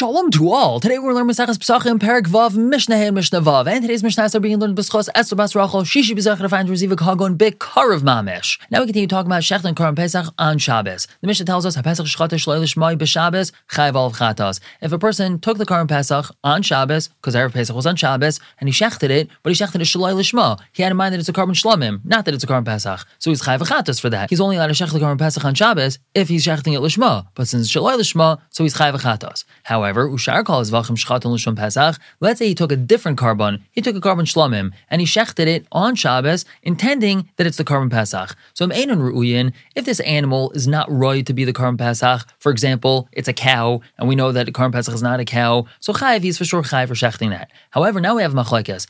Shalom to all. Today we're learning Maseches Pesachim Perik Vav Mishnah and Mishnah Vav, and today's Mishnahs are being learned B'schos Esther Bas Rachel Shishi B'zachar Fan Rezivik Hagon B'Karav Mamish. Now we continue talking about Shech and Pesach on Shabbos. The Mishnah tells us Pesach Shchata Shloil Shmai B'Shabbos Chayv Al Chatas. If a person took the Karim Pesach on Shabbos because Erev Pesach was on Shabbos and he shechted it, but he shechted it Shloil Shma, he had in mind that it's a carbon Shlomim, not that it's a Karim Pesach. So he's Chayv Chatas for that. He's only allowed to shech the Pesach on Shabbos if he's shechting it Lishma, but since it's Shloil Shma, so he's Chayv Chatas. However, Pesach. Let's say he took a different carbon, he took a carbon Shlomim, and he shechted it on Shabbos, intending that it's the carbon Pesach. So if this animal is not right to be the carbon Pesach, for example, it's a cow, and we know that the carbon Pesach is not a cow, so Chayiv, he's for sure Chayiv for shechting that. However, now we have Machlekes.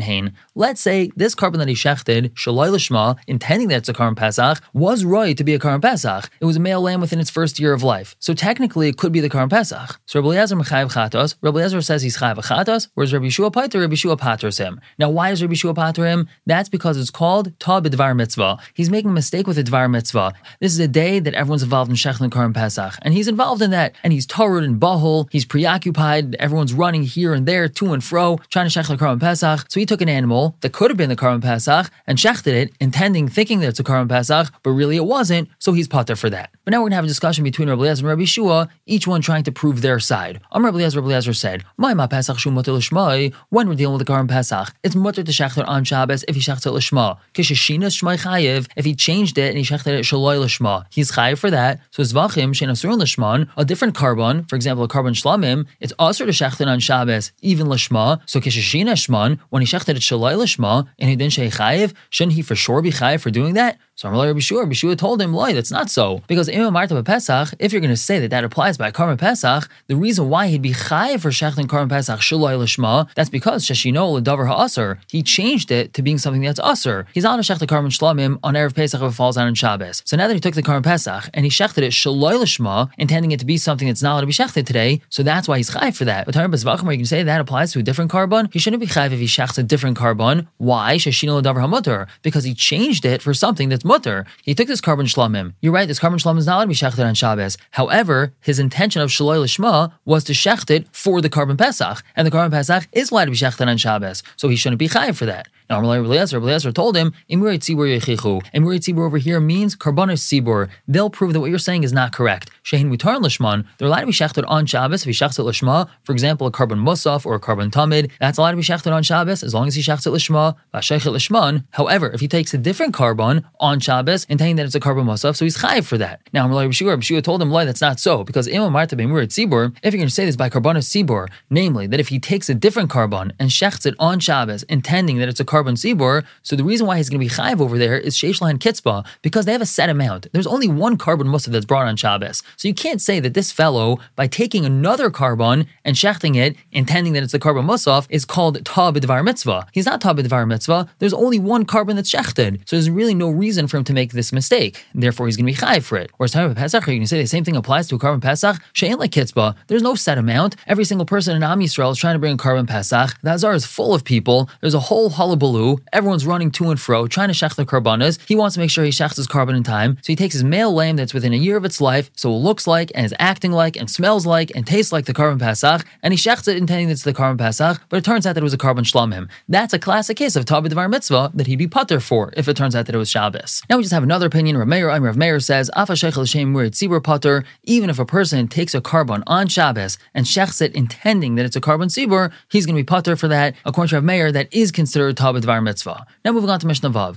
Hain, let's say this carbon that he shechted, Shalai Lishma, intending that it's a carbon Pesach, was right to be a carbon Pesach. It was a male lamb within its first year of life. So technically, it could be the carbon Pesach. So Rabbi Eliezer Mechayev Chatos. Rabbi says he's Chayev Chatos, whereas Rabbi Shua Pater, Rabbi Shua Paters him. Now, why is Rabbi Shua Pater him? That's because it's called Ta B'Dvar Mitzvah. He's making a mistake with the Dvar Mitzvah. This is a day that everyone's involved in Shech and Karim Pesach, and he's involved in that, and he's Torah and Bahul. He's preoccupied. Everyone's running here and there, to and fro, trying to Shech the Karim Pesach. So he took an animal that could have been the Karim Pesach and shechted it, intending, thinking that it's a Karim Pesach, but really it wasn't. So he's Pater for that. But now we're gonna have a discussion between Rabbi Eliezer and Rabbi Shua, each one trying to prove their side. Am Rabbi Eliezer, said, "My ma Pesach shu mutter l'shmai." When we're dealing with the Karim Pesach, it's mutter to shechter on Shabbos if he shechter l'shma. Kishashina shmai chayiv. If he changed it and he shechter it shaloi l'shma, he's chayiv for that. So zvachim shein asur l'shman, a different carbon, for example, a carbon shlamim, it's asur to shechter on Shabbos even l'shma. So kishashina shman, when he shechter it shaloi l'shma and he didn't say chayiv, shouldn't he for sure be chayiv for doing that? So Amalei Rabbi Shua, Rabbi Shua told him, "Loy, that's not so." Because if you're going to say that that applies by Karma Pesach, the reason why he'd be chayiv for shechting Karma Pesach Shaloi Lishma, that's because Shashino Ledavar Ha'aser, he changed it to being something that's Aser. He's on a shecht the Karma Shlamim on erev Pesach if it falls out on Shabbos. So now that he took the Karma Pesach and he shechted it Shaloi Lishma, intending it to be something that's not allowed to be shechted today, so that's why he's chayiv for that. But Tarab Bezvachim, you can say that applies to a different carbon, he shouldn't be chayiv if he shechts a different carbon. Why? Shashino Ledavar Ha'mutter, because he changed it for something that's mutter. He took this carbon shlamim. You're right, this carbon shlamim is not allowed to be shechted on Shabbos. However, his intention of shaloi lishma was to shecht it for the carbon pesach, and the carbon pesach is allowed to be shechted on Shabbos, so he shouldn't be chayiv for that. Now, Eliezer, told him, Imurei tzibur yechichu. Tzibur over here means karbonis tzibur. They'll prove that what you're saying is not correct. Shehin mutar lishman, they're allowed to be shechted on Shabbos if he shechts lishma. For example, a carbon musaf or a carbon tamid, that's allowed to be shechted on Shabbos as long as he shechts lishma, vashechet lishman. However, if he takes a different carbon on Shabbos, intending that it's a carbon musaf, so he's chayiv for that. Now, Rabbi Shua, Rabbi told him, Lai, that's not so, because Imam Marta if you're going to say this by karbonis tzibur, namely that if he takes a different carbon and shechts it on Shabbos, intending that it's a carbon tzibur, so the reason why he's going to be chayiv over there is sheish lahan kitzba, because they have a set amount. There's only one carbon musaf that's brought on Shabbos. So you can't say that this fellow, by taking another carbon and shechting it, intending that it's the carbon musaf, is called ta b'dvar mitzvah. He's not ta b'dvar mitzvah. There's only one carbon that's shechted. So there's really no reason for him to make this mistake. Therefore, he's going to be chayiv for it. Whereas time of Pesach, you can say the same thing applies to a carbon Pesach. She'en like kitzba. There's no set amount. Every single person in Am Yisrael is trying to bring a carbon Pesach. The Azar is full of people. There's a whole hullabaloo. Everyone's running to and fro, trying to shech the karbanas. He wants to make sure he shechs his carbon in time. So he takes his male lamb that's within a year of its life, so it looks like and is acting like and smells like and tastes like the carbon Pesach, and he shechs it intending that it's the carbon Pesach, but it turns out that it was a carbon shlamim. That's a classic case of Tabid Devar Mitzvah that he'd be putter for if it turns out that it was Shabbos. Now we just have another opinion. Rav Meir, Rav Meir says, Afa Sheichel Shem Putter, even if a person takes a carbon on Shabbos and shechs it intending that it's a carbon tzibur, he's going to be putter for that. According to Rav Meir, that is considered Tabid Devar Mitzvah. Now moving on to Mishnah Vav.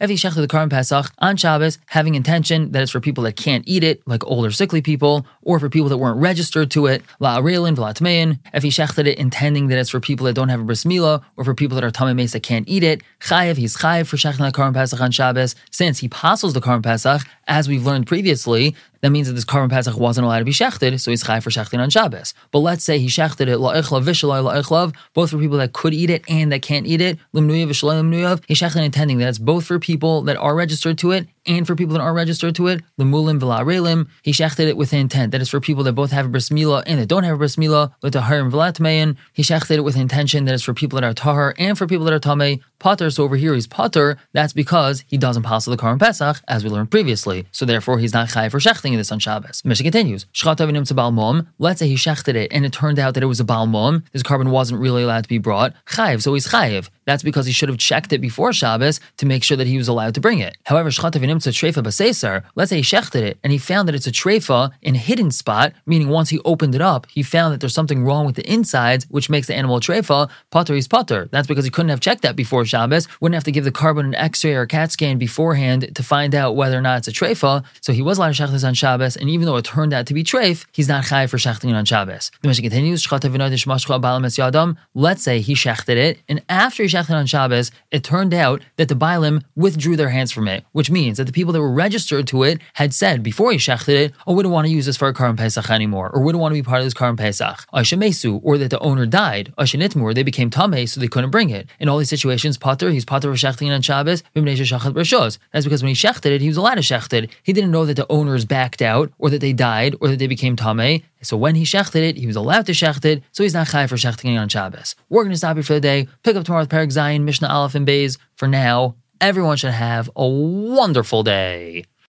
If he shechted the carbon Pesach on Shabbos, having intention that it's for people that can't eat it, like older sickly people, or for people that weren't registered to it, La Arelin, Vlatmein. If he it intending that it's for people that don't have a bris milah, or for people that are tamei that can't eat it, chayev, he's chayev for shechting the carbon Pesach on Shabbos, since he passes the carbon Pesach, as we've learned previously, that means that this carbon pesach wasn't allowed to be shechted, so he's chai for shechting on Shabbos. But let's say he shechted it la'ichlav v'shalai la'ichlav, both for people that could eat it and that can't eat it, limnuyav v'shalai limnuyav. He shechted intending that it's both for people that are registered to it and for people that aren't registered to it, lemulim v'la'arelim, he shechted it with intent. That is for people that both have a bris milah and that don't have a bris milah, l'taharim v'latmein. He shechted it with intention. That is for people that are tahar and for people that are tamei. Potter, so over here he's potter. That's because he doesn't pass the Karm Pesach, as we learned previously. So therefore he's not chayiv for shechting in this on Shabbos. Mishnah continues. Shchatavinim Let's say he shechted it and it turned out that it was a balmom, This carbon wasn't really allowed to be brought. Chayiv, so he's chayiv. That's because he should have checked it before Shabbos to make sure that he was allowed to bring it. However, shchatavinim treifa baseser. Let's say he shechted it and he found that it's a treifa in a hidden spot, meaning once he opened it up, he found that there's something wrong with the insides, which makes the animal treifa. Potter, is potter. That's because he couldn't have checked that before Shabbos, wouldn't have to give the carbon an X-ray or a CAT scan beforehand to find out whether or not it's a treifa. So he was allowed to shechting on Shabbos, and even though it turned out to be treif, he's not chai for shechting on Shabbos. The Mishnah continues. Let's say he shechted it, and after he shechted on Shabbos, it turned out that the Bailim withdrew their hands from it, which means that the people that were registered to it had said before he shechted it, "Oh, we don't want to use this for a Karim Pesach anymore, or we don't want to be part of this Karim Pesach." or that the owner died, or they became Tameh, so they couldn't bring it. In all these situations, Potter, he's Potter of Shechting on Shabbos, That's because when he shechted it, he was allowed to shecht it. He didn't know that the owners backed out, or that they died, or that they became Tameh. So when he shechted it, he was allowed to shecht it, so he's not chai for shechting on Shabbos. We're going to stop here for the day. Pick up tomorrow with Perek Zayin, Mishnah Aleph and Bays. For now, everyone should have a wonderful day.